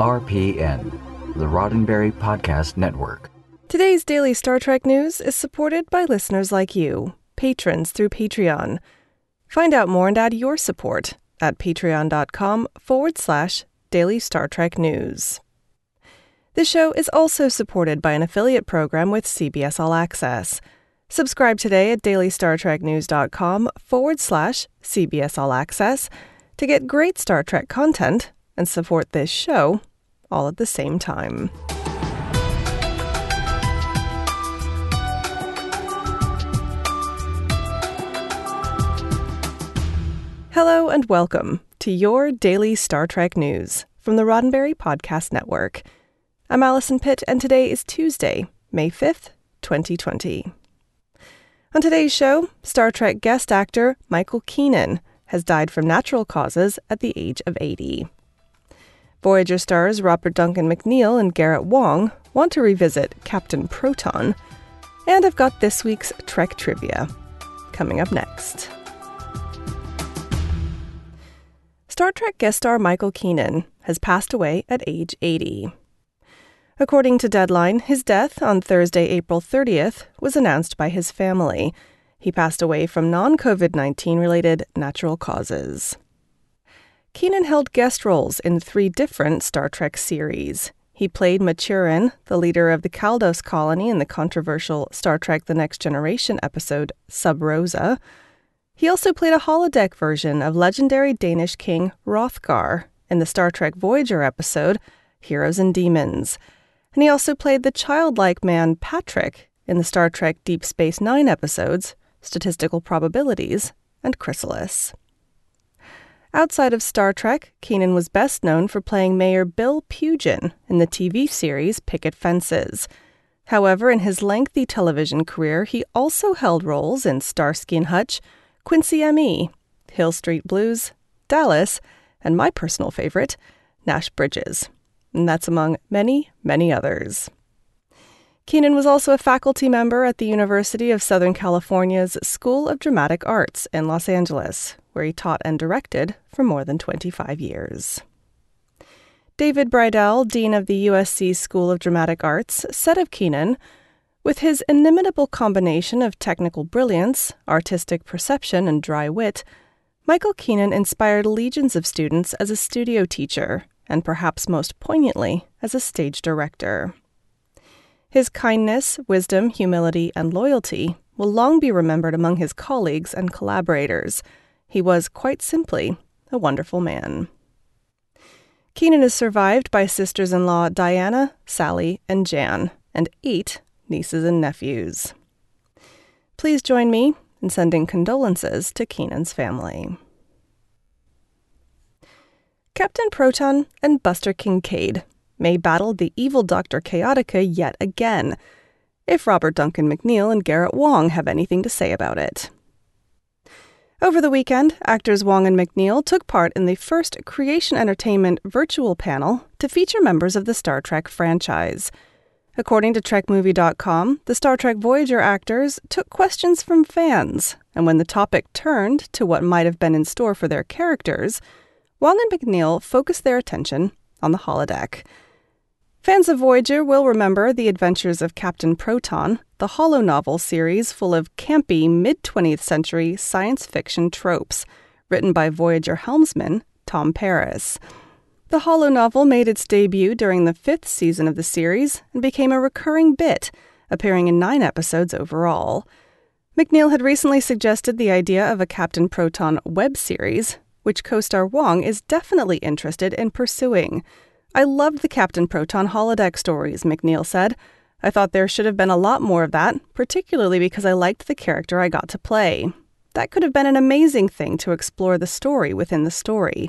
RPN, the Roddenberry Podcast Network. Today's daily Star Trek news is supported by listeners like you, patrons through Patreon. Find out more and add your support at patreon.com forward slash daily Star Trek news. This show is also supported by an affiliate program with CBS All Access. Subscribe today at dailystartreknews.com forward slash CBS All Access to get great Star Trek content and support this show all at the same time. Hello and welcome to your daily Star Trek news from the Roddenberry Podcast Network. I'm Allison Pitt, and today is Tuesday, May 5th, 2020. On today's show, Star Trek guest actor Michael Keenan has died from natural causes at the age of 80. Voyager stars Robert Duncan McNeill and Garrett Wang want to revisit Captain Proton. And I've got this week's Trek trivia coming up next. Star Trek guest star Michael Keenan has passed away at age 80. According to Deadline, his death on Thursday, April 30th, was announced by his family. He passed away from non COVID 19 related natural causes. Keenan held guest roles in three different Star Trek series. He played Maturin, the leader of the Kaldos colony in the controversial Star Trek The Next Generation episode Sub Rosa. He also played a holodeck version of legendary Danish king Hrothgar in the Star Trek Voyager episode Heroes and Demons and he also played the childlike man Patrick in the Star Trek Deep Space Nine episodes Statistical Probabilities and Chrysalis. Outside of Star Trek, Keenan was best known for playing Mayor Bill Pugen in the TV series Picket Fences. However, in his lengthy television career, he also held roles in Starsky and Hutch, Quincy M.E., Hill Street Blues, Dallas, and my personal favorite, Nash Bridges and that's among many, many others. Keenan was also a faculty member at the University of Southern California's School of Dramatic Arts in Los Angeles, where he taught and directed for more than 25 years. David Bridel, Dean of the USC School of Dramatic Arts, said of Keenan, with his inimitable combination of technical brilliance, artistic perception, and dry wit, Michael Keenan inspired legions of students as a studio teacher and perhaps most poignantly, as a stage director. His kindness, wisdom, humility, and loyalty will long be remembered among his colleagues and collaborators. He was, quite simply, a wonderful man. Keenan is survived by sisters in law Diana, Sally, and Jan, and eight nieces and nephews. Please join me in sending condolences to Keenan's family. Captain Proton and Buster Kincaid may battle the evil Dr. Chaotica yet again, if Robert Duncan McNeill and Garrett Wang have anything to say about it. Over the weekend, actors Wang and McNeill took part in the first Creation Entertainment virtual panel to feature members of the Star Trek franchise. According to TrekMovie.com, the Star Trek Voyager actors took questions from fans, and when the topic turned to what might have been in store for their characters, Wang and McNeill focused their attention on the holodeck. Fans of Voyager will remember the adventures of Captain Proton, the holonovel series full of campy mid 20th century science fiction tropes, written by Voyager helmsman Tom Paris. The holonovel made its debut during the fifth season of the series and became a recurring bit, appearing in nine episodes overall. McNeill had recently suggested the idea of a Captain Proton web series, which co star Wang is definitely interested in pursuing. I loved the Captain Proton holodeck stories, McNeill said. I thought there should have been a lot more of that, particularly because I liked the character I got to play. That could have been an amazing thing to explore the story within the story.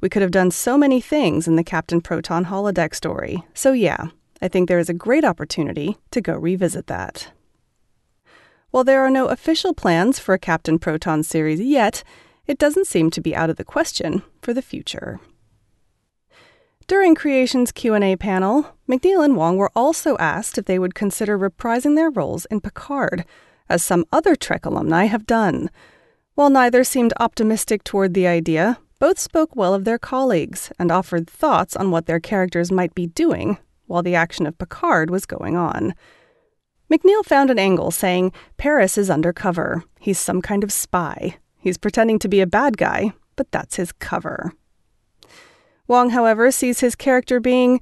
We could have done so many things in the Captain Proton holodeck story. So, yeah, I think there is a great opportunity to go revisit that. While there are no official plans for a Captain Proton series yet, it doesn't seem to be out of the question for the future. During Creation's Q&A panel, McNeill and Wang were also asked if they would consider reprising their roles in Picard, as some other Trek alumni have done. While neither seemed optimistic toward the idea, Both spoke well of their colleagues and offered thoughts on what their characters might be doing while the action of Picard was going on. McNeill found an angle saying Paris is undercover. He's some kind of spy. He's pretending to be a bad guy, but that's his cover. Wang, however, sees his character being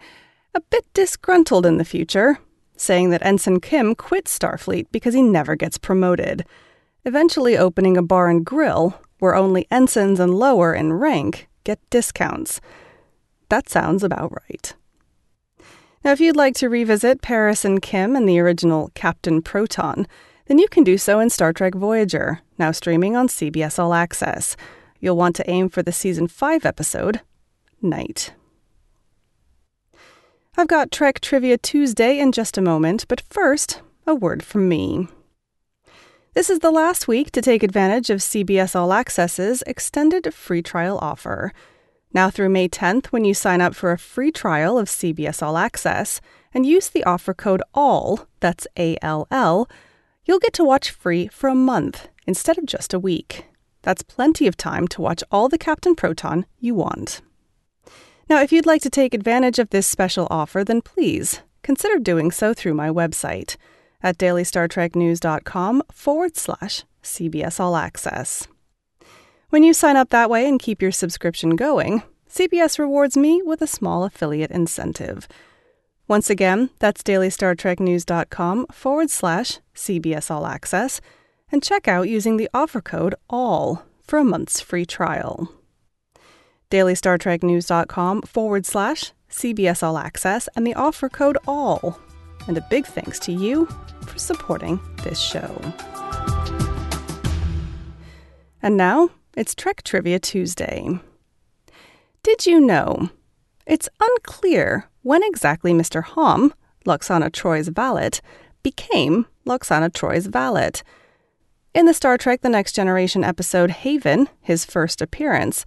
a bit disgruntled in the future, saying that Ensign Kim quit Starfleet because he never gets promoted, eventually opening a bar and grill where only ensigns and lower in rank get discounts. That sounds about right. Now, if you'd like to revisit Paris and Kim and the original Captain Proton, then you can do so in Star Trek Voyager, now streaming on CBS All Access. You'll want to aim for the season 5 episode, Night. I've got Trek Trivia Tuesday in just a moment, but first, a word from me. This is the last week to take advantage of CBS All Access's extended free trial offer. Now through May 10th, when you sign up for a free trial of CBS All Access and use the offer code ALL, that's A L L, you'll get to watch free for a month instead of just a week. That's plenty of time to watch all the Captain Proton you want. Now, if you'd like to take advantage of this special offer, then please consider doing so through my website at dailystartreknews.com forward slash CBS All Access. When you sign up that way and keep your subscription going, CBS rewards me with a small affiliate incentive. Once again, that's dailystartreknews.com forward slash CBS All Access and check out using the offer code ALL for a month's free trial. dailystartreknews.com forward slash CBS All Access and the offer code ALL. And a big thanks to you for supporting this show. And now, it's Trek Trivia Tuesday. Did you know? It's unclear when exactly Mr. Homn, Lwaxana Troi's valet, became Lwaxana Troi's valet. In the Star Trek The Next Generation episode Haven, his first appearance,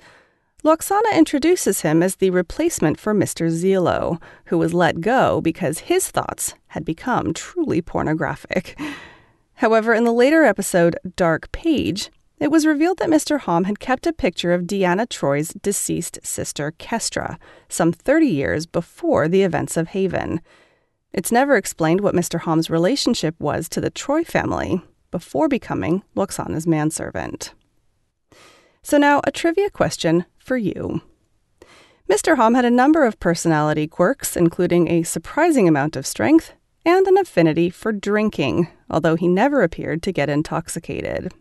Lwaxana introduces him as the replacement for Mr. Xelo, who was let go because his thoughts had become truly pornographic. However, in the later episode Dark Page, it was revealed that Mr. Homn had kept a picture of Deanna Troi's deceased sister, Kestra, some 30 years before the events of Haven. It's never explained what Mr. Homn's relationship was to the Troy family before becoming Lwaxana's manservant. So, now a trivia question for you. Mr. Homn had a number of personality quirks, including a surprising amount of strength and an affinity for drinking, although he never appeared to get intoxicated.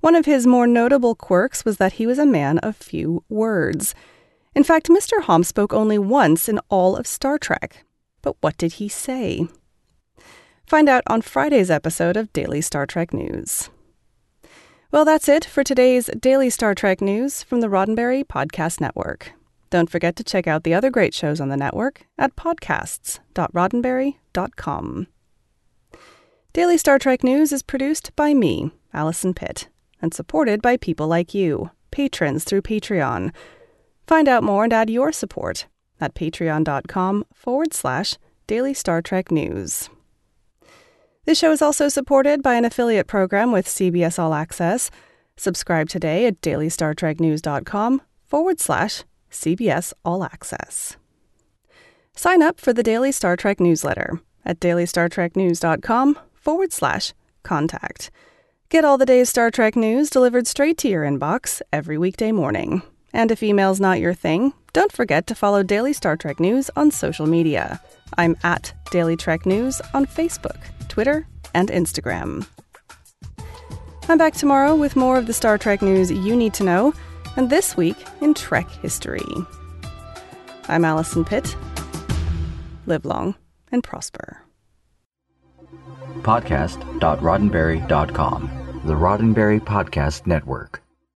One of his more notable quirks was that he was a man of few words. In fact, Mr. Homn spoke only once in all of Star Trek. But what did he say? Find out on Friday's episode of Daily Star Trek News. Well, that's it for today's Daily Star Trek News from the Roddenberry Podcast Network. Don't forget to check out the other great shows on the network at podcasts.roddenberry.com. Daily Star Trek News is produced by me, Allison Pitt and supported by people like you, patrons through Patreon. Find out more and add your support at patreon.com forward slash daily Star Trek news. This show is also supported by an affiliate program with CBS All Access. Subscribe today at dailystartreknews.com forward slash CBS All Access. Sign up for the Daily Star Trek newsletter at dailystartreknews.com forward slash contact. Get all the day's Star Trek news delivered straight to your inbox every weekday morning. And if email's not your thing, don't forget to follow Daily Star Trek News on social media. I'm at Daily Trek News on Facebook, Twitter, and Instagram. I'm back tomorrow with more of the Star Trek news you need to know, and this week in Trek history. I'm Allison Pitt. Live long and prosper. Podcast.roddenberry.com the Roddenberry Podcast Network.